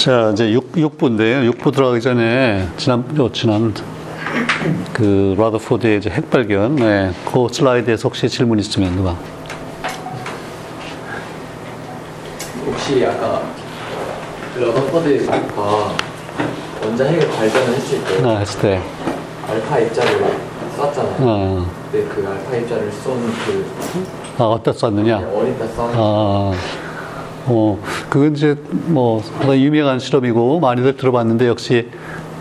자, 이제 6, 6부인데요. 6부 들어가기 전에, 지난, 요, 지난, 그, 라더포드의 이제 핵발견, 네, 그 슬라이드에서 혹시 질문 있으면 누가? 혹시 아까 그 러더퍼드가 원자핵을 발견을 했을 때나 했을 때, 알파 입자를 쐈잖아요. 어, 근데 그 알파 입자를 쏜 그 아, 어디다 썼느냐? 어디다 쏜 아, 어, 그건 이제 뭐 상당히 유명한 실험이고 많이들 들어봤는데 역시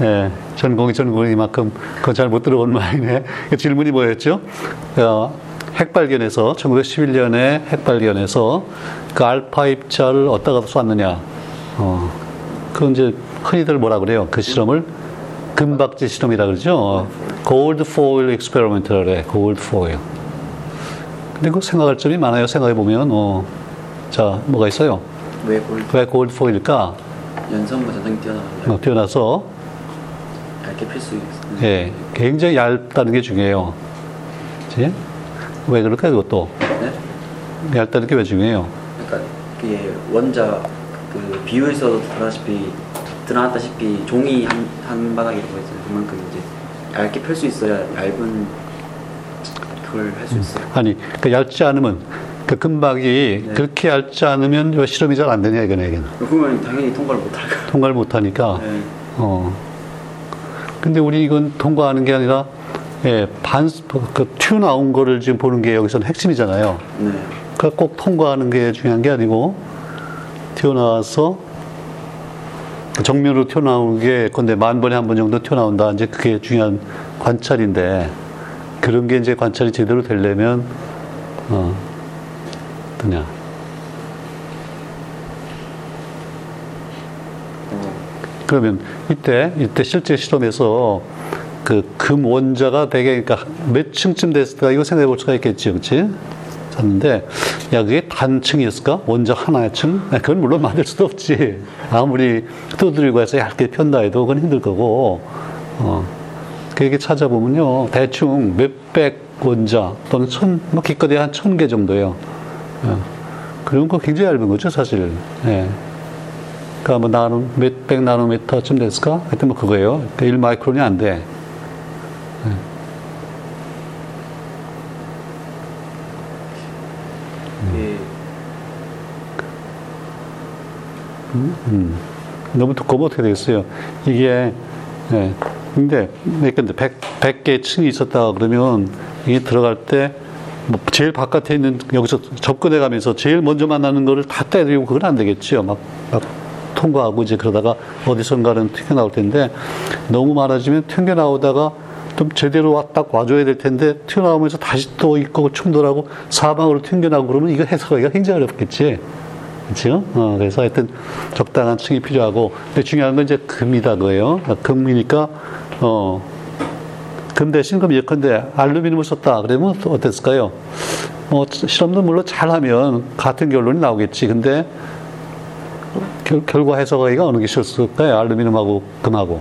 예, 전공이 전공인 만큼 그건 잘 못 들어본 말이네. 그 질문이 뭐였죠? 어, 핵 발견에서 1911년에 핵 발견해서 그 알파 입자를 어디다가 쐈느냐? 어, 그건 이제 흔히들 뭐라 그래요? 그 실험을 금박지 실험이라 그러죠. gold foil experiment라 그래. gold foil. 근데 그 생각할 점이 많아요. 생각해 보면 어, 자 뭐가 있어요? 왜 골드 왜 골드 포일일까? 연성과 전등이 뛰어나가면 어, 뛰어나서 얇게 필수 있는 예, 굉장히 얇다는 게 중요해요. 그치? 왜 그럴까 이것도 네? 얇다는 게 왜 중요해요? 그러니까 이게 원자 그 비유에서도 드러나다시피 드러났다시피 종이 한, 한 바닥이라고 했잖아요. 그만큼 이제 얇게 펼 수 있어야 얇은 그걸 할 수 있어요. 아니 그 얇지 않으면 그 금박이 네. 그렇게 얇지 않으면 왜 실험이 잘 안 되냐 이거네 이거는 그러면 당연히 통과를 못 할까. 통과를 못 하니까 네. 어. 근데 우리 이건 통과하는 게 아니라 예, 반, 그, 튀어 나온 거를 지금 보는 게 여기서는 핵심이잖아요. 네. 그러니까 꼭 통과하는 게 중요한 게 아니고 튀어나와서 정면으로 튀어나오는 게 건데 만 번에 한 번 정도 튀어나온다. 이제 그게 중요한 관찰인데 그런 게 이제 관찰이 제대로 되려면 어, 뭐냐 어, 그러면 이때 이때 실제 실험에서 그 금 원자가 되게 그러니까 몇 층쯤 됐을까 이거 생각해 볼 수가 있겠지, 그렇지? 잤는데 야 그게 단층이었을까? 원자 하나의 층? 아, 그건 물론 만들 수도 없지. 아무리 두드리고 해서 얇게 편다 해도 그건 힘들 거고. 어. 그렇게 찾아보면요 대충 몇백 원자 또는 천, 뭐 기껏해 한천 개 정도예요. 어. 그런 거 굉장히 얇은 거죠, 사실. 예. 그러니까 뭐 나노 몇백 나노미터쯤 됐을까? 하여튼 뭐 그거예요. 그 1마이크론이 안 돼. 이게 음. 너무 두꺼우면 어떻게 되겠어요? 이게, 예. 근데, 몇 개인데, 100, 100개 층이 있었다 그러면, 이게 들어갈 때, 뭐, 제일 바깥에 있는, 여기서 접근해 가면서 제일 먼저 만나는 거를 다 때리고 그건 안 되겠지요. 막, 막 통과하고 이제 그러다가 어디선가는 튕겨나올 텐데, 너무 많아지면 튕겨나오다가 좀 제대로 와- 딱 와줘야 될 텐데, 튀어나오면서 다시 또 있고 충돌하고 사방으로 튕겨나오고 그러면 이거 해석하기가 굉장히 어렵겠지. 그렇죠? 어, 그래서 하여튼 적당한 층이 필요하고 근데 중요한 건 이제 금이다 그거예요. 금이니까 어, 금 대신 그럼 예컨대 알루미늄을 썼다 그러면 또 어땠을까요? 어, 실험도 물론 잘하면 같은 결론이 나오겠지. 근데 결, 결과 해석하기가 어느 게 쉬웠을까요? 알루미늄하고 금하고.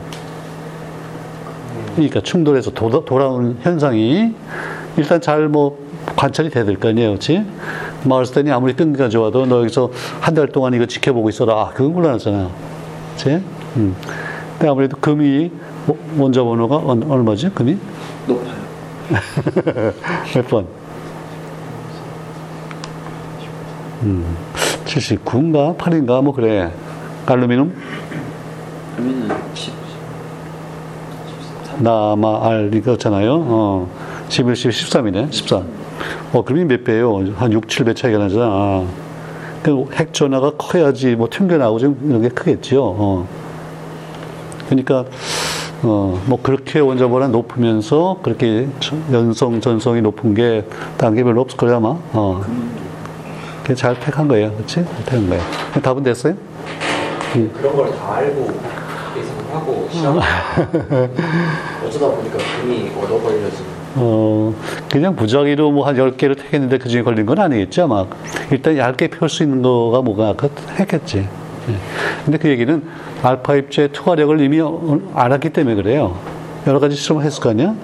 그러니까 충돌해서 도, 돌아오는 현상이 일단 잘 뭐 관찰이 돼야 될 거 아니에요, 그렇지? 마을스탠이 아무리 끈기가 좋아도 너 여기서 한 달 동안 이거 지켜보고 있어라. 아, 그건 곤란하잖아요, 그렇지? 음. 근데 아무래도 금이 뭐, 원자 번호가 얼- 얼마지? 금이 높아요. 몇 번? 음, 79인가 8인가 뭐 그래. 알루미늄 그러면은 10, 나마 알 이거잖아요. 어. 11, 10, 13이네. 13. 어, 그러면 몇 배예요? 한 6, 7배 차이가 나잖아. 아. 그핵 전화가 커야지 뭐 튕겨 나오고 좀 이런 게 크겠지요. 어. 그러니까 어, 뭐 그렇게 원자보다 높으면서 그렇게 연성 전성이 높은 게게 별로 없을 거야 아마. 어. 잘 택한 거예요. 그렇지? 잘 택한 거예요. 답은 됐어요? 그런 걸 다 알고 예상하고 시험 어쩌다 보니까 금이 얻어버려지는 어, 그냥 부작위로 뭐 한 10개를 택했는데 그 중에 걸린 건 아니겠죠, 아마. 일단 얇게 펼 수 있는 거가 뭐가 아까 했겠지. 예. 근데 그 얘기는 알파 입자의 투과력을 이미 어- 알았기 때문에 그래요. 여러 가지 실험을 했을 거 아니야?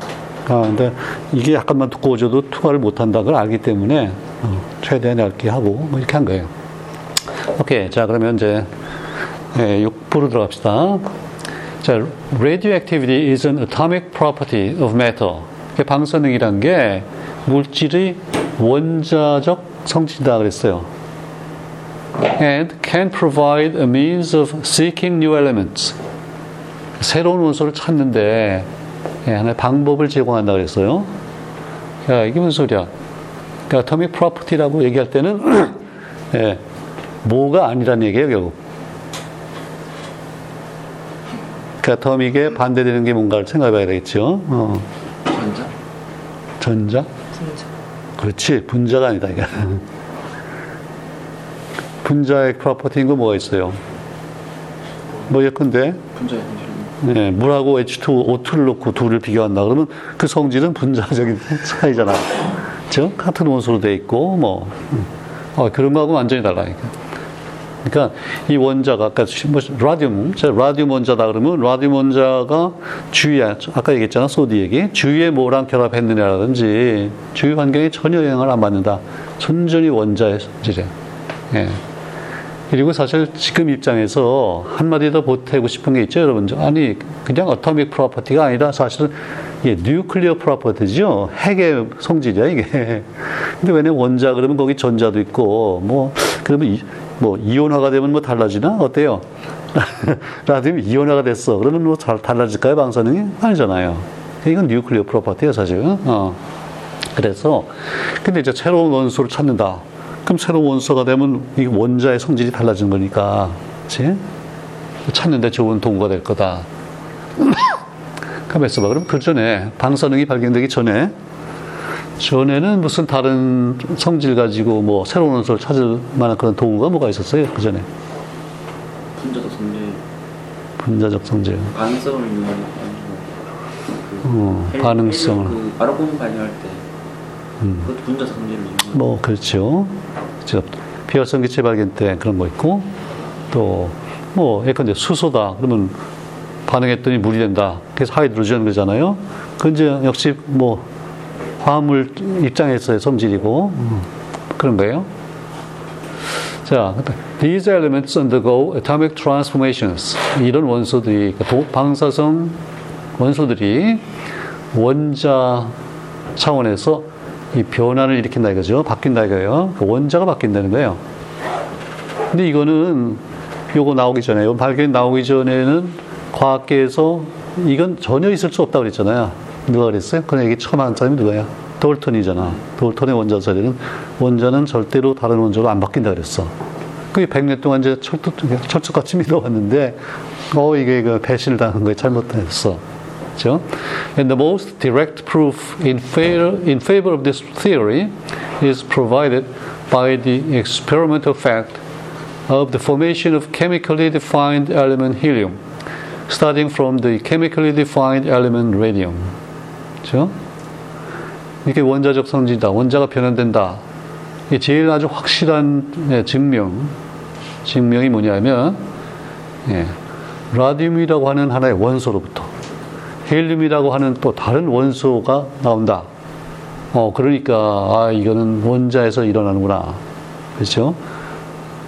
아, 근데 이게 약간만 두꺼워져도 투과를 못 한다는 걸 알기 때문에 어, 최대한 얇게 하고 뭐 이렇게 한 거예요. 오케이. 자, 그러면 이제 예, 6부로 들어갑시다. 자, radioactivity is an atomic property of matter. 방사능이란 게 물질의 원자적 성질이다 그랬어요. And can provide a means of seeking new elements. 새로운 원소를 찾는데 예, 하나의 방법을 제공한다 그랬어요. 야, 이게 무슨 소리야? 그러니까 atomic property라고 얘기할 때는 예, 뭐가 아니란 얘기예요, 결국. 그러니까 atomic에 반대되는 게 뭔가를 생각해 봐야 되겠죠. 어. 전자? 전자? 그렇지. 분자가 아니다, 이게. 분자의 property인 거 뭐가 있어요? 뭐 예컨대 분자의 네, 물하고 H2O, O2를 놓고 둘을 비교한다 그러면 그 성질은 분자적인 차이잖아. 즉 같은 원소로 돼 있고 뭐 어, 그런 거하고 완전히 달라니까. 그러니까 이 원자가 아까 뭐 라듐, 자, 라듐 원자다 그러면 라듐 원자가 주위에 아까 얘기했잖아 소디 얘기 주위에 뭐랑 결합했느냐라든지 주위 환경에 전혀 영향을 안 받는다. 순전히 원자의 성질이야. 예. 그리고 사실 지금 입장에서 한마디 더 보태고 싶은 게 있죠, 여러분. 아니, 그냥 atomic property가 아니라 사실은 이게 nuclear property죠. 핵의 성질이야, 이게. 근데 왜냐면 원자 그러면 거기 전자도 있고, 뭐, 그러면 이, 뭐, 이온화가 되면 뭐 달라지나? 어때요? 라디움 이온화가 됐어. 그러면 뭐 잘 달라질까요, 방사능이? 아니잖아요. 이건 nuclear property야, 사실. 어. 그래서, 근데 이제 새로운 원소를 찾는다. 그럼 새로운 원소가 되면 이 원자의 성질이 달라진 거니까, 그치? 찾는데 좋은 도구가 될 거다. 가만 있어봐. 그럼 그 전에, 방사능이 발견되기 전에, 전에는 무슨 다른 성질 가지고 뭐 새로운 원소를 찾을 만한 그런 도구가 뭐가 있었어요? 그 전에. 분자적 성질 분자적 성질. 반응성을 이용하는 그 어, 헬- 반응성을. 그 아르곤 발견할 때 음. 그것도 분자적 성질을 뭐, 그렇죠. 저, 비활성 기체 발견 때 그런 거 있고, 또, 뭐, 예컨대 수소다. 그러면 반응했더니 물이 된다. 그래서 하이드로전 그러잖아요. 그 이제 역시 뭐, 화합물 입장에서의 성질이고, 음, 그런 거예요. 자, these elements undergo atomic transformations. 이런 원소들이, 그러니까 도- 방사성 원소들이 원자 차원에서 이 변화를 일으킨다 이거죠. 바뀐다 이거예요. 그 원자가 바뀐다는 거예요. 근데 이거는 요거 나오기 전에, 요 발견 나오기 전에는 과학계에서 이건 전혀 있을 수 없다고 그랬잖아요. 누가 그랬어요? 그런 얘기 처음 한 사람이 누가야? 돌턴이잖아. 돌턴의 원자 자리는 원자는 절대로 다른 원자로 안 바뀐다 그랬어. 그게 100년 동안 이제 철도, 철쭉같이 밀어왔는데, 어, 이게 그 배신을 당한 거에 잘못했어. 그죠? And the most direct proof in favor, in favor of this theory is provided by the experimental fact of the formation of chemically defined element helium, starting from the chemically defined element radium. 그죠? 이게 원자적 성질이다. 원자가 변환된다. 이게 제일 아주 확실한 예, 증명, 증명이 뭐냐면, 예, 라듐이라고 하는 하나의 원소로부터 헬륨이라고 하는 또 다른 원소가 나온다. 어, 그러니까, 아, 이거는 원자에서 일어나는구나. 그렇죠?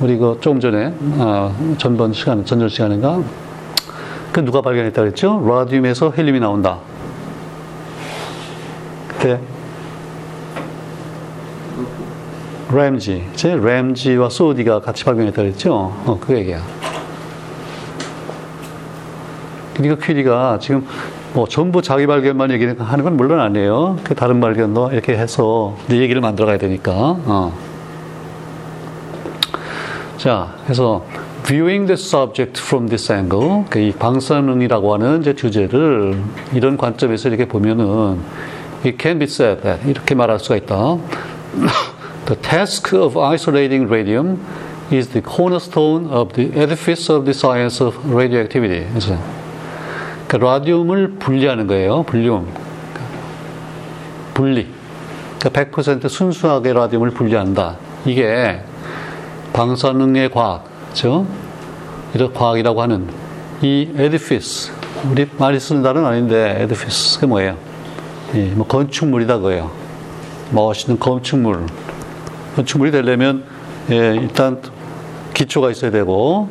우리 그 조금 전에, 아, 전번 시간, 전전 시간인가? 그 누가 발견했다 그랬죠? 라듐에서 헬륨이 나온다. 그때, 램지, 제 램지와 소디가 같이 발견했다 그랬죠? 어, 그 얘기야. 그러니까 퀴리가 지금 뭐 전부 자기 발견만 얘기하는 건 물론 아니에요. 그 다른 발견도 이렇게 해서 네 얘기를 만들어 가야 되니까. 어. 자, 그래서 viewing the subject from this angle, 그이 방사능이라고 하는 이제 주제를 이런 관점에서 이렇게 보면은 it can be said that 이렇게 말할 수가 있다. the task of isolating radium is the cornerstone of the edifice of the science of radioactivity. 그래서 그러니까 라듐을 분리하는 거예요. 분리움. 분리. 그러니까 100% 순수하게 라듐을 분리한다. 이게 방사능의 과학, 그죠? 이런 과학이라고 하는 이 에디피스, 우리 많이 쓰는 단어는 아닌데 에디피스가 뭐예요? 예, 뭐 건축물이다 그거예요. 멋있는 건축물. 건축물이 되려면 예, 일단 기초가 있어야 되고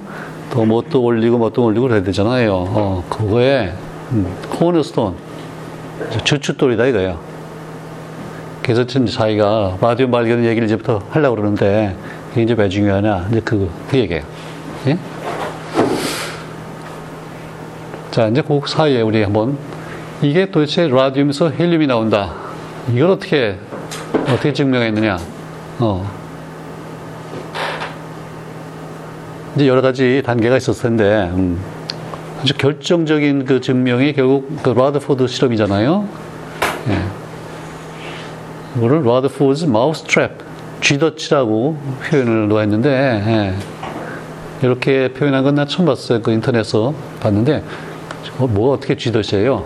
또 뭣도 올리고 뭣도 올리고 그래야 되잖아요. 어, 그거에 음, 코너스톤 주춧돌이다 이거예요. 그래서 자기가 라디오 발견 얘기를 이제부터 하려고 그러는데 그게 이제 왜 중요하냐 이제 그, 그 얘기예요. 예? 자 이제 그 사이에 우리 한번 이게 도대체 라디움에서 헬륨이 나온다. 이걸 어떻게 어떻게 증명했느냐? 어. 이제 여러 가지 단계가 있었을 텐데 음, 아주 결정적인 그 증명이 결국 그 라더포드 실험이잖아요. 예. 이거를 라더포드 mouse trap 쥐덫이라고 표현을 놓았는데 예. 이렇게 표현한 건 나 처음 봤어요. 그 인터넷에서 봤는데 뭐, 뭐가 어떻게 쥐덫이에요?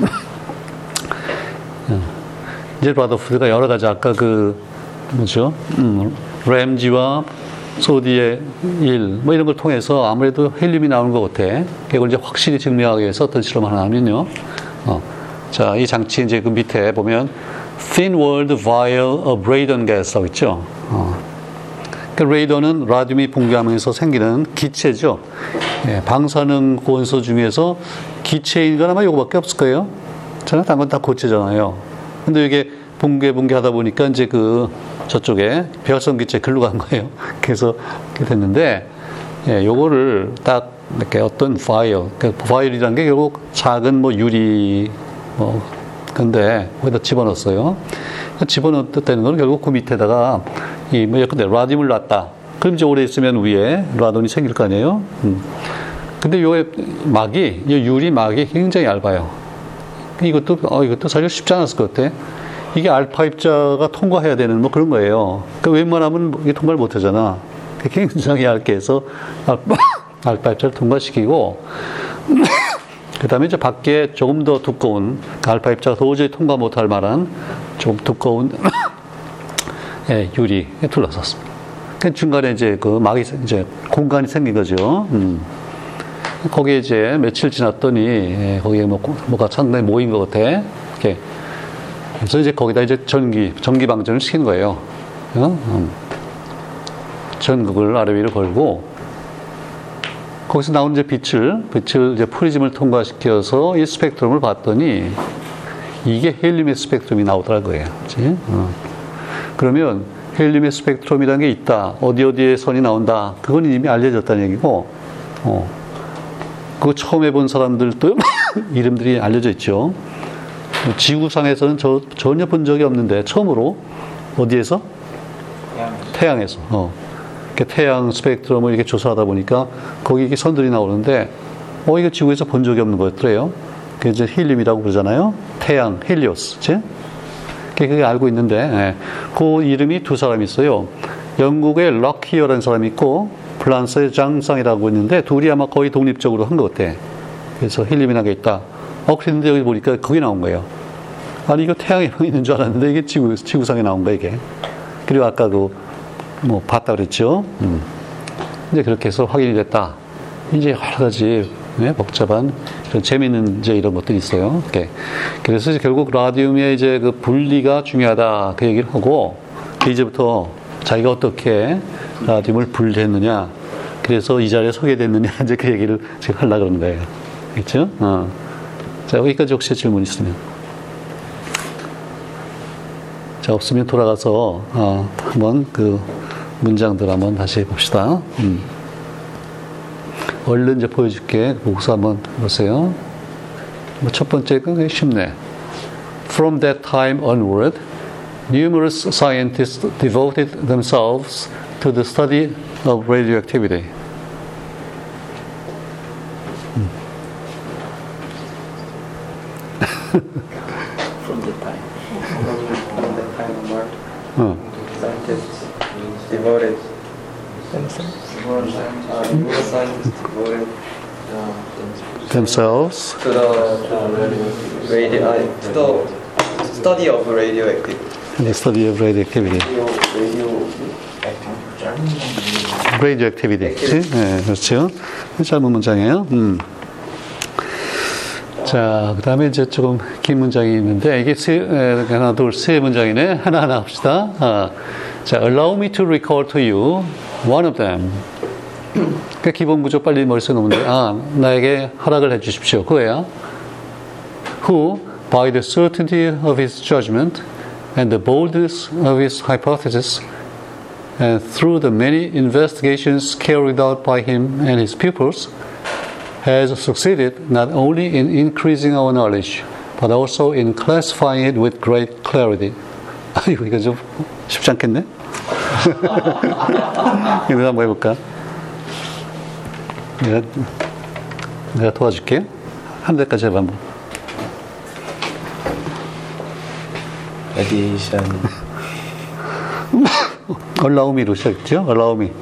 예. 이제 라더포드가 여러 가지 아까 그 뭐죠? 음, 램지와 소디의 일, 뭐 이런 걸 통해서 아무래도 헬륨이 나오는 것 같아. 그걸 이제 확실히 증명하기 위해서 어떤 실험을 하나 하면요. 어. 자, 이 장치 이제 그 밑에 보면 thin walled vial of radon gas 하고 있죠. 어. 그 레이더는 라듐이 붕괴하면서 생기는 기체죠. 예, 방사능 원소 중에서 기체인 건 아마 이거밖에 없을 거예요. 저는 딴건다 고체잖아요. 근데 이게 붕괴 붕괴하다 보니까 이제 그 저쪽에 배열성 기체 글로 간 거예요. 그래서 이렇게 됐는데, 예, 요거를 딱 이렇게 어떤 파일, 그 파일이라는 게 결국 작은 뭐 유리, 뭐, 근데 거기다 집어넣었어요. 집어넣었다는 건 결국 그 밑에다가 이, 뭐, 근데 라디움을 놨다. 그럼 이제 오래 있으면 위에 라돈이 생길 거 아니에요? 음. 근데 요 막이, 요 유리 막이 굉장히 얇아요. 이것도, 어, 이것도 사실 쉽지 않았을 것 같아. 이게 알파 입자가 통과해야 되는 뭐 그런 거예요. 그 웬만하면 이게 통과를 못 하잖아. 굉장히 얇게 해서 알파, 알파 입자를 통과시키고, 그 다음에 이제 밖에 조금 더 두꺼운, 그 알파 입자가 도저히 통과 못할 만한 좀 두꺼운 예, 유리에 둘러쌌습니다. 그 중간에 이제 그 막이, 이제 공간이 생긴 거죠. 음. 거기에 이제 며칠 지났더니, 예, 거기에 뭐, 뭐가 상당히 모인 것 같아. 이렇게. 그래서 이제 거기다 이제 전기, 전기 방전을 시킨 거예요. 어? 음. 전극을 아래 위로 걸고, 거기서 나온 이제 빛을, 빛을 이제 프리즘을 통과시켜서 이 스펙트럼을 봤더니, 이게 헬륨의 스펙트럼이 나오더라고요. 그치? 어. 그러면 헬륨의 스펙트럼이라는 게 있다. 어디 어디에 선이 나온다. 그건 이미 알려졌다는 얘기고, 어. 그거 처음 해본 사람들도 이름들이 알려져 있죠. 지구상에서는 저, 전혀 본 적이 없는데 처음으로 어디에서? 태양에서. 어. 이렇게 태양 스펙트럼을 이렇게 조사하다 보니까 거기 이렇게 선들이 나오는데 어 이거 지구에서 본 적이 없는 거였더래요. 그게 이제 헬륨이라고 그러잖아요. 태양 헬리오스. 제? 그게 알고 있는데 예. 그 이름이 두 사람이 있어요. 영국의 로키어라는 사람이 있고 프랑스의 장센이라고 있는데 둘이 아마 거의 독립적으로 한 것 같아. 그래서 헬륨이라는 게 있다. 어, 그런데 여기 보니까 그게 나온 거예요. 아니, 이거 태양에 있는 줄 알았는데 이게 지구, 지구상에 나온 거야, 이게. 그리고 아까도 뭐 봤다 그랬죠. 음. 이제 그렇게 해서 확인이 됐다. 이제 여러 가지 네, 복잡한 그런 재미있는 이제 이런 것들이 있어요. 이렇게. 그래서 이제 결국 라디움의 이제 그 분리가 중요하다 그 얘기를 하고 이제부터 자기가 어떻게 라디움을 분리했느냐 그래서 이 자리에 서게 됐느냐 이제 그 얘기를 지금 하려고 그러는 거예요. 그렇죠? 어. 자 여기까지 혹시 질문 있으면 자 없으면 돌아가서 어, 한번 그 문장들 한번 다시 해봅시다. 음. 얼른 이제 보여줄게. 복수 한번 보세요. 뭐첫 번째 건 쉽네. From that time onward, numerous scientists devoted themselves to the study of radioactivity. 음. From the time. From the time onward, 어. scientists devoted uh, neuroscientists devoted themselves to the radio, uh, to the study of radioactive. in the study of radioactivity. Radio, radio radioactivity. 그치? 네, 그렇죠. 짧은 문장이에요. 음. 자, 그 다음에 이제 조금 긴 문장이 있는데, 이게 세, 에, 하나, 둘, 세 문장이네. 하나하나 합시다. 아, 자, allow me to recall to you one of them. 그 기본 구조 빨리 머릿속에 놓으면 돼. 아, 나에게 허락을 해 주십시오. 그거야. Who, by the certainty of his judgment and the boldness of his hypothesis, and through the many investigations carried out by him and his pupils, has succeeded not only in increasing our knowledge, but also in classifying it with great clarity. 이거, 이거 좀 쉽지 않겠네? 이거 한번 해볼까? 내가, 내가 도와줄게. 한 대까지 해봐, 한번. allow me로 시작했죠? allow me.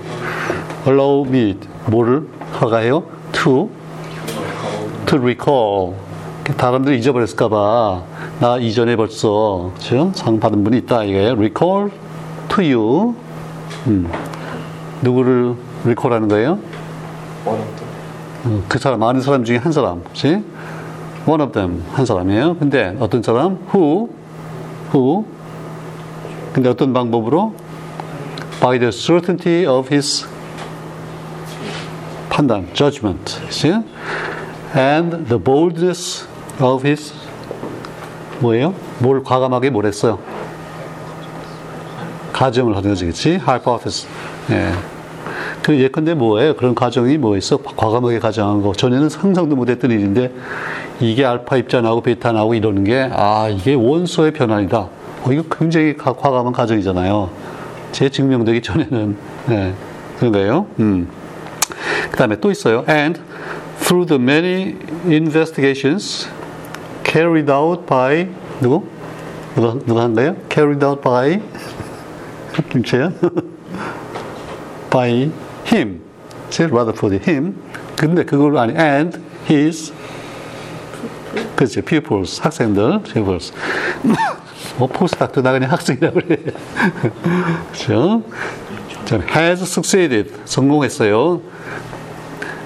allow me. 뭐를 허가해요? to, to recall. 다른들 잊어버렸을까봐. 나 이전에 벌써, 그죠? 상 받은 분이 있다. 이게 recall to you. 음. 누구를 recall 하는 거예요? 어, 그 사람, 많은 사람 중에 한 사람. 그치? one of them. 한 사람이에요. 근데 어떤 사람? who, who. 근데 어떤 방법으로? by the certainty of his 판단, judgment, 그치? and the boldness of his 뭐예요? 뭘 과감하게 뭘 했어요? 가정을 하는 거지, 그치? hypothesis. 예. 그 예컨대 뭐예요? 그런 가정이 뭐 있어? 과감하게 가정한 거. 전에는 상상도 못했던 일인데 이게 알파 입자 나오고 베타 나오고 이러는 게 아, 이게 원소의 변환이다. 어, 이거 굉장히 가- 과감한 가정이잖아요. 제 증명되기 전에는. 네. 그런 거예요. 음. 그 다음에 또 있어요. And through the many investigations carried out by 누구? 누가, 누가 한 거예요? carried out by 김채연? by him. 제 Rutherford him. 근데 그걸 아니 and his 그렇죠. pupils 학생들 pupils. 뭐 포스닥도 나 그냥 학생이라고 그래. 그렇죠? 자, has succeeded 성공했어요.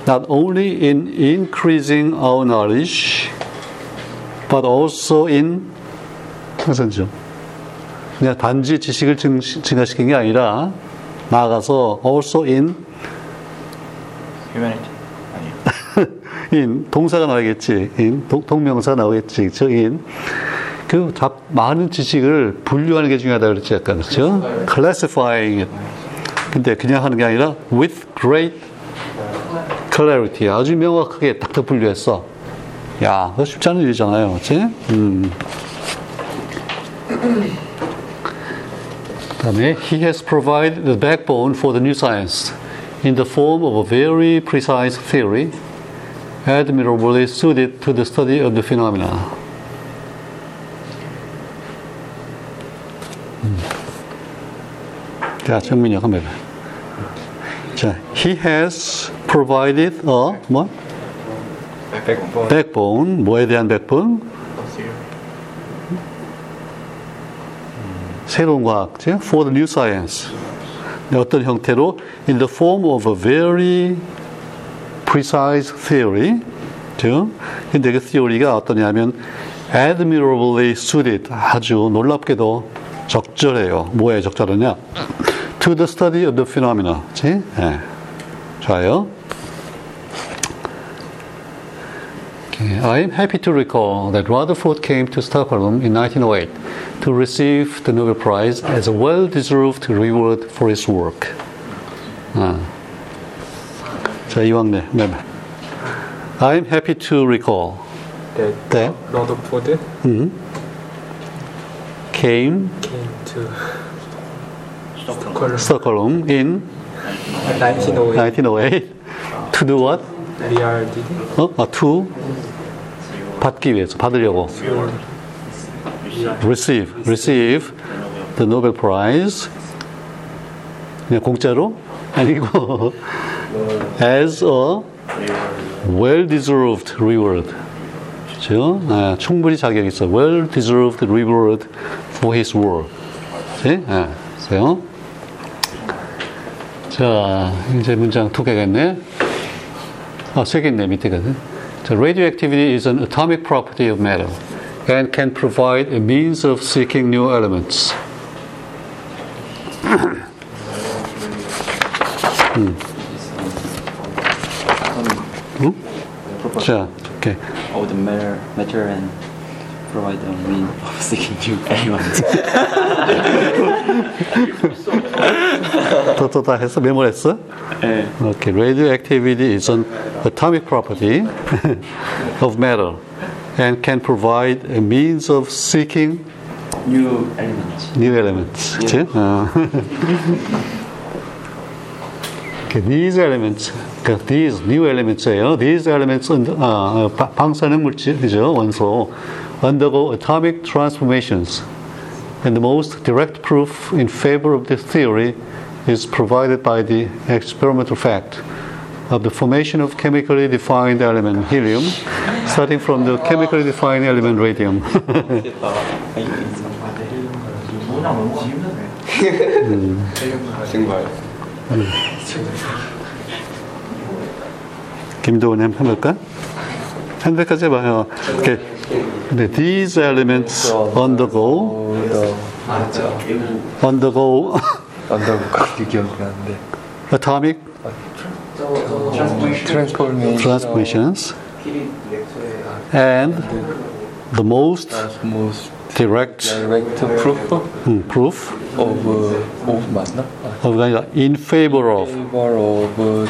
Not only in increasing our knowledge, but also in 무슨죠? 그냥 단지 지식을 증, 증가시킨 게 아니라 나아가서 also in humanity. in 동사가 나오겠지. in 동, 동명사 나오겠지. in 그 다, 많은 지식을 분류하는 게 중요하다 그랬지 약간 그렇죠? classifying it. 근데 그냥 하는 게 아니라 with great clarity 아주 명확하게 딱딱 분류했어. 야, 그거 쉽지 않은 일이잖아요. 그렇지? 음. 그다음에 he has provided the backbone for the new science in the form of a very precise theory admirably suited to the study of the phenomena. 음. 자, 정민이 한번 해봐. 자, he has provided a 뭐? backbone. backbone. 뭐에 대한 backbone? 새로운 과학, 그치? for the new science. 네, 어떤 형태로 in the form of a very precise theory. 그죠? 근데 그 theory가 어떠냐면 admirably suited 아주 놀랍게도 적절해요. 뭐에 적절하냐? to the study of the phenomena. 그치? 네. 좋아요. Okay, I am happy to recall that Rutherford came to Stockholm in 1908 to receive the Nobel Prize as a well-deserved reward for his work. 아. 자, 이왕래. 네. I am happy to recall that that Rutherford came came to Stockholm Stockholm in 1908 1908 to do what? 어? 아, to 받기 위해서 받으려고 receive receive the Nobel Prize 그냥 공짜로 아니고 as a well-deserved reward 그죠? 아, 충분히 자격 있어 well-deserved reward for his work 그치? 아, 그래요? 자 이제 문장 두 개가 있네 아, 세 개 있네 밑에거든 자, radioactivity is an atomic property of matter and can provide a means of seeking new elements 음. 응? proper 자, 오케이. of the matter, matter and provide a mean of seeking new element. 더, 더, 다 했어? 메모했어? 네. Okay, radioactivity is an atomic property of matter and can provide a means of seeking new element. new elements. 그치? 어. Okay, these elements, 그러니까 these new elements예요. These elements, under- 아, 어, 바- 방사능 물질이죠, 원소. undergo atomic transformations. And the most direct proof in favor of this theory is provided by the experimental fact of the formation of chemically defined element helium, starting from the chemically defined element radium. 정말 김도훈이 한번 해볼까? 한 대까지 해봐요. 이렇게. 네, these elements undergo, undergo 언더부까지 기억이 나는데 atomic 트랜스포메이션 transformations 피리 렉처에 and the most most direct direct proof 음, proof of of 맞나? of 아니라 in favor of favor of this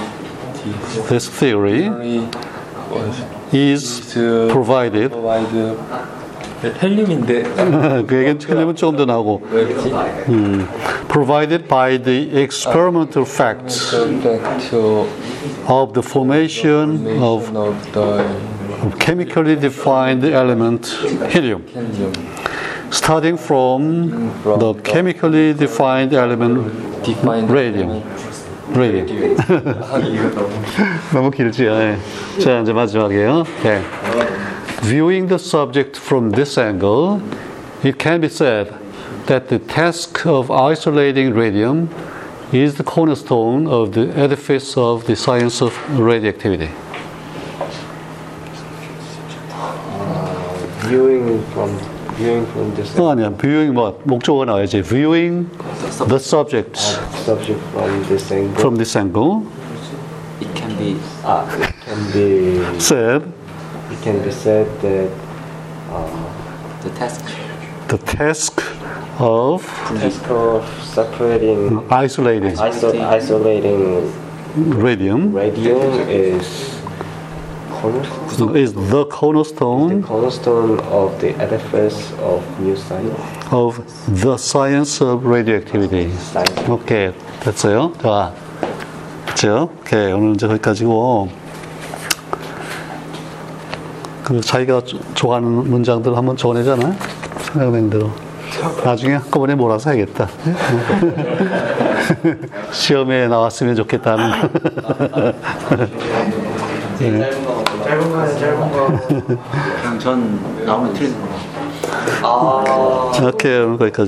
this theory theory was is to provided provide 헬륨인데 그 얘기는 틀리면 조금 더 나오고 왜지? 음, provided by the experimental facts Subject to of the formation of formation of the chemically defined element helium, helium starting from the chemically defined element defined radium. radium. 너무 길지? 예. 자, 이제 마지막이에요. 예. Viewing the subject from this angle, it can be said that the task of isolating radium is the cornerstone of the edifice of the science of radioactivity. viewing from viewing from this 어, 아니야. viewing 뭐 목적어 나와야지. viewing the subject subject from this angle from this angle It can be ah, it can be said it can be said that the task the task of task of separating isolating iso- isolating radium radium is cornerstone, is the cornerstone cornerstone of the edifice of new science. of the science of radioactivity. science. 오케이 됐어요. 자, 그렇죠? 오케이 오늘 이제 거기까지고. 그 자기가 조- 좋아하는 문장들 한번 적어내잖아. 생각난 대로. 나중에 한꺼번에 몰아서 해야겠다. 시험에 나왔으면 좋겠다는. 예. 짧은 거는 짧은 거. 그냥 전 나오면 틀리는 거. 아. 오늘 거기까지.